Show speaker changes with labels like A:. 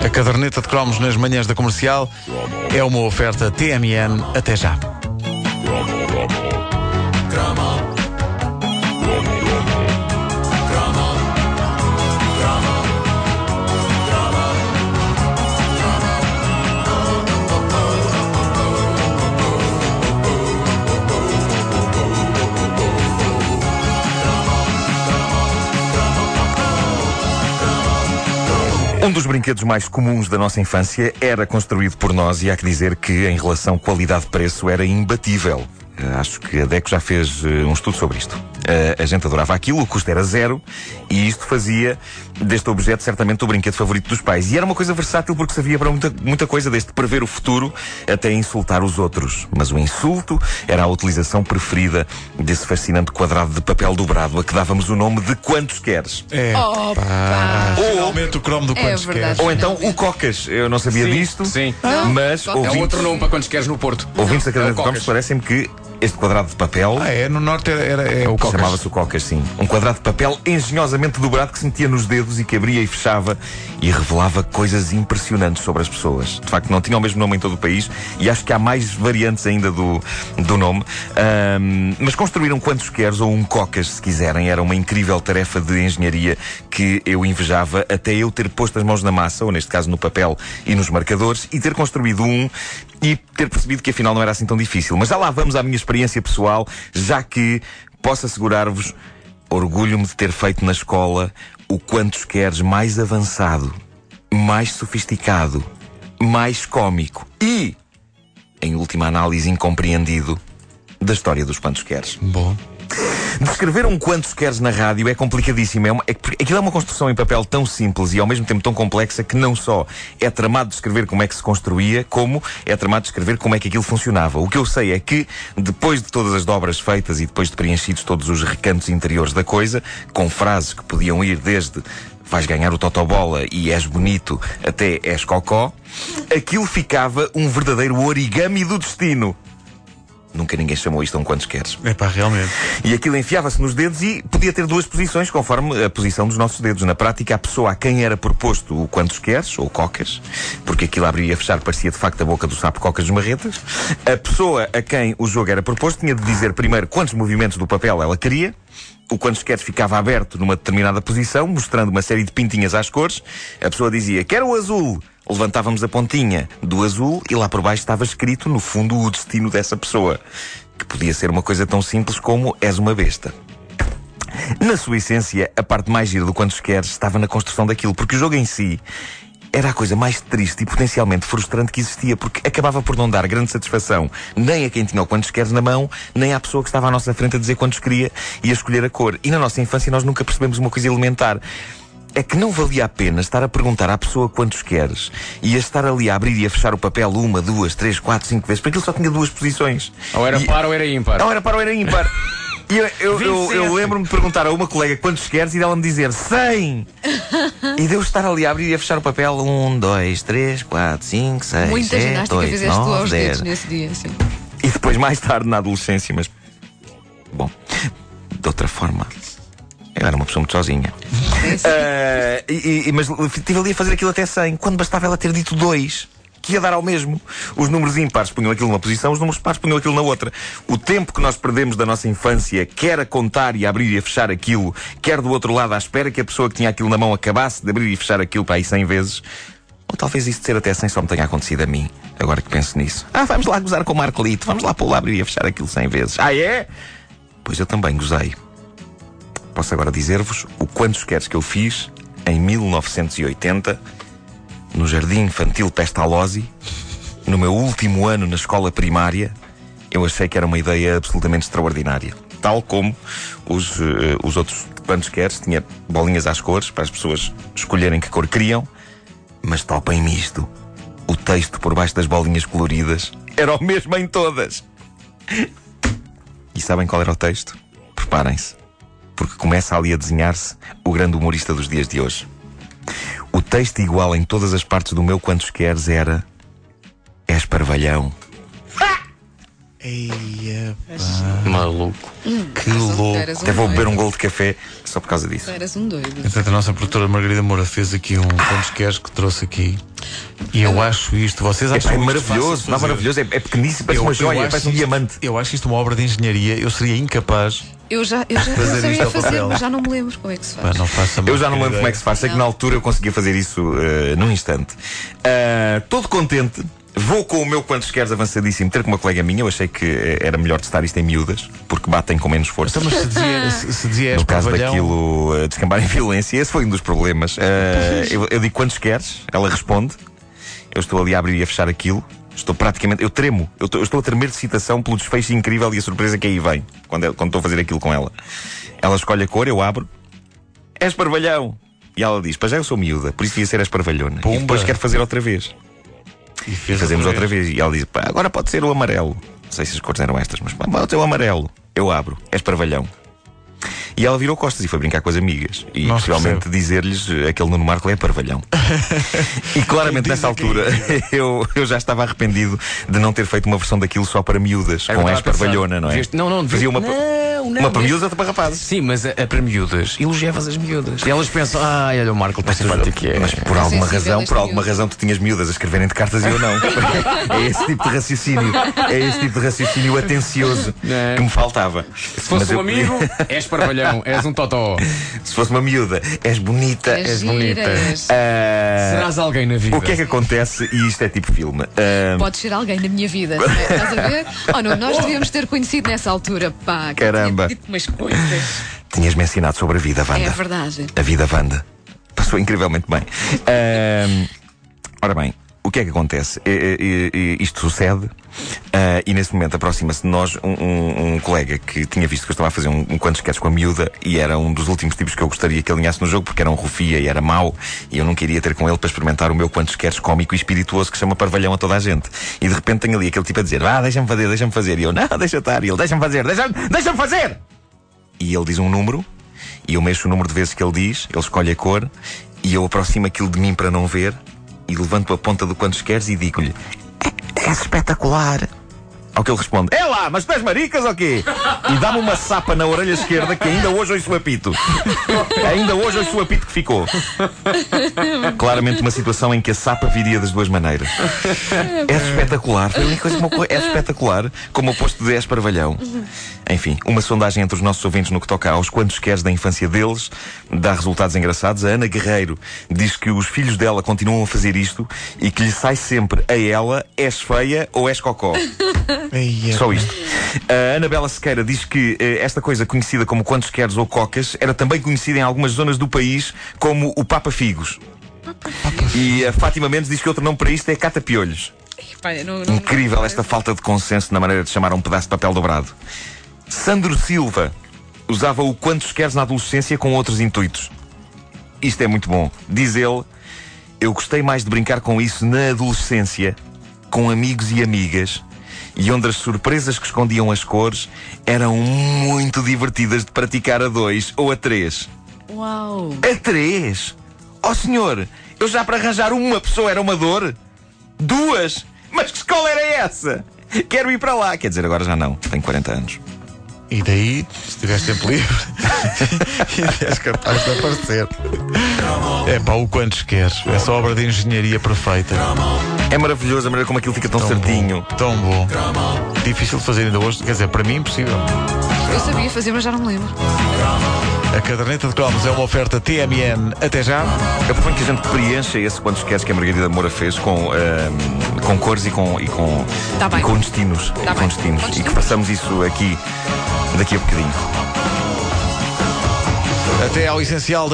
A: A caderneta de cromos nas manhãs da comercial é uma oferta TMN. Até já.
B: Dos brinquedos mais comuns da nossa infância era construído por nós e há que dizer que, em relação qualidade-preço, era imbatível. Eh, acho que a DECO já fez uh, um estudo sobre isto. Uh, a gente adorava aquilo, o custo era zero e isto fazia deste objeto certamente o brinquedo favorito dos pais. E era uma coisa versátil porque sabia para muita, muita coisa, desde prever o futuro até insultar os outros. Mas o insulto era a utilização preferida desse fascinante quadrado de papel dobrado a que dávamos o nome de Quantos Queres.
A: É,
C: Opa!
A: pá. Finalmente o cromo do
C: É
A: quantos
C: verdade.
A: queres.
B: Ou então o Cocas. Eu não sabia
D: Sim,
B: disto,
D: sim.
B: mas
C: Não,
D: É
B: ouvintes,
D: outro nome para quando queres no Porto.
B: ouvintes da
D: É
B: caderneta
D: o
B: de cromos
D: Cocas.
B: parecem-me que este quadrado de papel
A: Ah, é? No norte era, era- é o cocas.
B: Chamava-se o Cocas, sim. Um quadrado de papel engenhosamente dobrado que se metia nos dedos e que abria e fechava e revelava coisas impressionantes sobre as pessoas. De facto, não tinha o mesmo nome em todo o país e acho que há mais variantes ainda do, do nome. Ahm, mas construíram quantos queres ou um Cocas, se quiserem. Era uma incrível tarefa de engenharia que eu invejava até eu ter posto as mãos na massa, ou neste caso no papel e nos marcadores, e ter construído um e ter percebido que afinal não era assim tão difícil. Mas já lá vamos à minha experiência pessoal, já que posso assegurar-vos, orgulho-me de ter feito na escola o quantos queres mais avançado, mais sofisticado, mais cómico e, em última análise, incompreendido da história dos quantos queres.
A: Bom.
B: Descrever um quantos queres na rádio é complicadíssimo. É uma, é, aquilo é uma construção em papel tão simples e ao mesmo tempo tão complexa que não só é tramado descrever como é que se construía, como é tramado descrever como é que aquilo funcionava. O que eu sei é que, depois de todas as dobras feitas e depois de preenchidos todos os recantos interiores da coisa, com frases que podiam ir desde vais ganhar o Totobola e és bonito até és cocó, aquilo ficava um verdadeiro origami do destino. Nunca ninguém chamou isto a um quantos queres.
A: É pá, realmente.
B: E aquilo enfiava-se nos dedos e podia ter duas posições, conforme a posição dos nossos dedos. Na prática, a pessoa a quem era proposto o quantos queres, ou cocas, porque aquilo abria e a fechar parecia de facto a boca do sapo cocas dos marretas. A pessoa a quem o jogo era proposto tinha de dizer primeiro quantos movimentos do papel ela queria. O quantos queres ficava aberto numa determinada posição, mostrando uma série de pintinhas às cores. A pessoa dizia, quero o azul. Levantávamos a pontinha do azul e lá por baixo estava escrito, no fundo, o destino dessa pessoa. Que podia ser uma coisa tão simples como és uma besta. Na sua essência, a parte mais gira do Quantos Queres estava na construção daquilo, porque o jogo em si era a coisa mais triste e potencialmente frustrante que existia, porque acabava por não dar grande satisfação nem a quem tinha o Quantos Queres na mão, nem à pessoa que estava à nossa frente a dizer quantos queria e a escolher a cor. E na nossa infância nós nunca percebemos uma coisa elementar. É que não valia a pena estar a perguntar à pessoa quantos queres e a estar ali a abrir e a fechar o papel uma, duas, três, quatro, cinco vezes, porque aquilo só tinha duas posições.
D: Ou era
B: E-
D: par ou era ímpar.
B: não, era para ou era ímpar. E eu, eu, eu, eu lembro-me de perguntar a uma colega quantos queres e dela me dizer 100! E de eu estar ali a abrir e a fechar o papel 1, 2, 3, 4, 5, 6,
C: Muita
B: 7,
C: ginástica
B: 8,
C: fizeste tu
B: 9,
C: aos
B: 10.
C: dedos nesse dia, sim.
B: E depois mais tarde na adolescência, mas... Bom, de outra forma... Eu era uma pessoa muito sozinha. Ah, e, e- mas estive ali a fazer aquilo até 100, quando bastava ela ter dito 2. Que ia dar ao mesmo. Os números ímpares punham aquilo numa posição, os números pares punham aquilo na outra. O tempo que nós perdemos da nossa infância, quer a contar e a abrir e a fechar aquilo, quer do outro lado à espera que a pessoa que tinha aquilo na mão acabasse de abrir e fechar aquilo para aí 100 vezes. Ou talvez isso de ser até 100 só me tenha acontecido a mim, agora que penso nisso. Ah, vamos lá gozar com o Marcolito, vamos lá pô-lo abrir e a fechar aquilo 100 vezes. Ah, é? Pois eu também gozei. Posso agora dizer-vos o quantos queres que eu fiz em 1980, no Jardim Infantil Pestalozzi, no meu último ano na escola primária. Eu achei que era uma ideia absolutamente extraordinária. Tal como os, eh, os outros quantos queres, tinha bolinhas às cores para as pessoas escolherem que cor queriam, mas topem-me isto. O texto por baixo das bolinhas coloridas era o mesmo em todas. E sabem qual era o texto? Preparem-se porque começa ali a desenhar-se o grande humorista dos dias de hoje. O texto igual em todas as partes do meu quantos queres era És parvalhão.
A: Eia,
D: Maluco.
A: que louco.
C: Um
B: Até vou beber um gol de café só por causa disso.
C: Eras um doido.
A: Entretanto, a nossa produtora Margarida Moura fez aqui um quantos queres que trouxe aqui. E eu acho isto, vocês
B: É,
A: acham
B: é
A: isto
B: maravilhoso, não, maravilhoso, é, é pequeníssimo, parece
A: Eu-
B: uma joia, parece um
A: isto-
B: diamante.
A: Eu acho isto uma obra de engenharia. Eu seria incapaz.
C: Eu já, eu já
A: Fazer
C: sabia fazer, mas já não me lembro como é que se
A: Pá,
C: faz.
A: não faça
B: Eu já não me lembro como é que se faz, sei que na altura eu conseguia fazer isso eh, num instante. Ah, todo contente, vou com o meu quantos queres avançadíssimo ter com uma colega minha. Eu achei que eh, era melhor testar isto em miúdas, porque batem com menos força.
A: Então, mas se dizia, se, se dizia
B: No caso daquilo uh, descambar em violência, esse foi um dos problemas. Uh, eu, eu digo quantos queres, ela responde. Eu estou ali a abrir e a fechar aquilo. Estou praticamente. Eu tremo. Eu, estou- eu estou a tremer de excitação pelo desfecho incrível e a surpresa que aí vem quando, eu- quando estou a fazer aquilo com ela. Ela escolhe a cor, eu abro. És parvalhão. E ela diz: Mas já eu sou miúda, por isso devia ser as parvalhona.
A: Pumba.
B: E depois quero fazer outra vez.
A: E
B: Fazemos outra vez. E ela diz: "Pá, agora pode ser o amarelo. Não sei se as cores eram estas, mas pá, pode ser o amarelo. Eu abro, és parvalhão. E ela virou costas e foi brincar com as amigas. E
A: Não se
B: possivelmente dizer-lhes aquele Nuno Marco é parvalhão. e claramente nessa altura eu, eu já estava arrependido de não ter feito uma versão daquilo só para miúdas,
D: o
B: com és parvalhona, não é?
D: Não, não, devias-
B: Fazia uma, pa-
D: Não, não,
B: uma para miúdas, outra para rapazes.
D: Sim, mas a, a para miúdas. Elogiavas as miúdas. E elas pensam, ai, olha o Marco, tão simpático que é.
B: Mas por
C: É
B: alguma
C: sensível
B: razão, por alguma
C: miúdo.
B: razão, tu tinhas miúdas a escreverem de cartas e eu não. é esse tipo de raciocínio. É esse tipo de raciocínio atencioso
D: É.
B: que me faltava.
D: Se fosse um amigo, és parvalhão, és um totó.
B: Se fosse uma miúda, és bonita.
C: És
B: És bonita.
C: és-
B: Ah,
D: Serás alguém na vida.
B: o que é que acontece? E isto é tipo filme. Ah,
C: Pode ser alguém na minha vida. não é? Estás a ver? Oh, não, nós devíamos ter conhecido nessa altura. Pá, que eu
B: Caramba.
C: dito umas coisas.
B: Tinhas-me ensinado sobre a vida, Wanda.
C: É verdade.
B: A vida Wanda. Passou incrivelmente bem. Ora bem, o que é que acontece? Isto sucede ah, e nesse momento aproxima-se de nós um, um- um colega que tinha visto que eu estava a fazer um, um quantos queres com a miúda e era um dos últimos tipos que eu gostaria que alinhasse no jogo porque era um rufia e era mau e eu não queria ter com ele para experimentar o meu quantos queres cómico e espirituoso que chama parvalhão a toda a gente. E de repente tenho ali aquele tipo a dizer: Ah, deixa-me fazer, deixa-me fazer. E eu: Não, deixa estar. E ele: Deixa-me fazer, deixa-me deixa fazer. E ele diz um número, e eu mexo o número de vezes que ele diz, ele escolhe a cor, e eu aproximo aquilo de mim para não ver, e levanto a ponta do quantos queres e digo-lhe: É, espetacular. Ao que ele responde: É lá, mas tu és maricas ou quê? E dá-me uma sapa na orelha esquerda que ainda hoje ouço o apito. Ainda hoje ouço o apito que ficou. Claramente uma situação em que a sapa viria das duas maneiras. É espetacular. Coisa. É espetacular, como o posto de 10 para valhão. Enfim, uma sondagem entre os nossos ouvintes no que toca aos quantos queres da infância deles dá resultados engraçados. A Ana Guerreiro diz que os filhos dela continuam a fazer isto e que lhe sai sempre a ela és feia ou és cocó.
A: Eia,
B: Só isto. A Anabela Sequeira diz que eh, esta coisa conhecida como quantos queres ou cocas era também conhecida em algumas zonas do país como o Papa Figos. E a Fátima Mendes diz que outro nome para isto é catapiolhos.
C: Pá, eu não- não-
B: Incrível esta falta de consenso na maneira de chamar um pedaço de papel dobrado. Sandro Silva usava o quantos queres na adolescência com outros intuitos. Isto é muito bom. Diz ele: Eu gostei mais de brincar com isso na adolescência, com amigos e amigas, e onde as surpresas que escondiam as cores eram muito divertidas de praticar a dois ou a três.
C: Uau!
B: A três? Oh senhor, eu já para arranjar uma pessoa era uma dor? Duas? Mas que escola era essa? Quero ir para lá. Quer dizer, agora já não. Tenho 40 anos.
A: E daí, se tiveres tempo livre, e és capaz de aparecer. É pá, o quantos queres. Essa obra de engenharia perfeita.
B: É maravilhoso a maneira como aquilo fica tão, certinho.
A: Bom, tão bom. Difícil de fazer ainda hoje. Quer dizer, para mim, impossível.
C: Eu sabia fazer, mas já não me lembro.
A: A caderneta de cromos é uma oferta TMN. Até já.
B: Eu proponho que a gente preencha esse quantos queres que a Margarida Moura fez com, ahm, com cores e com, e com,
C: Tá
B: e com destinos.
C: Tá
B: e com destinos. E que façamos isso aqui daqui a bocadinho.
A: Até ao essencial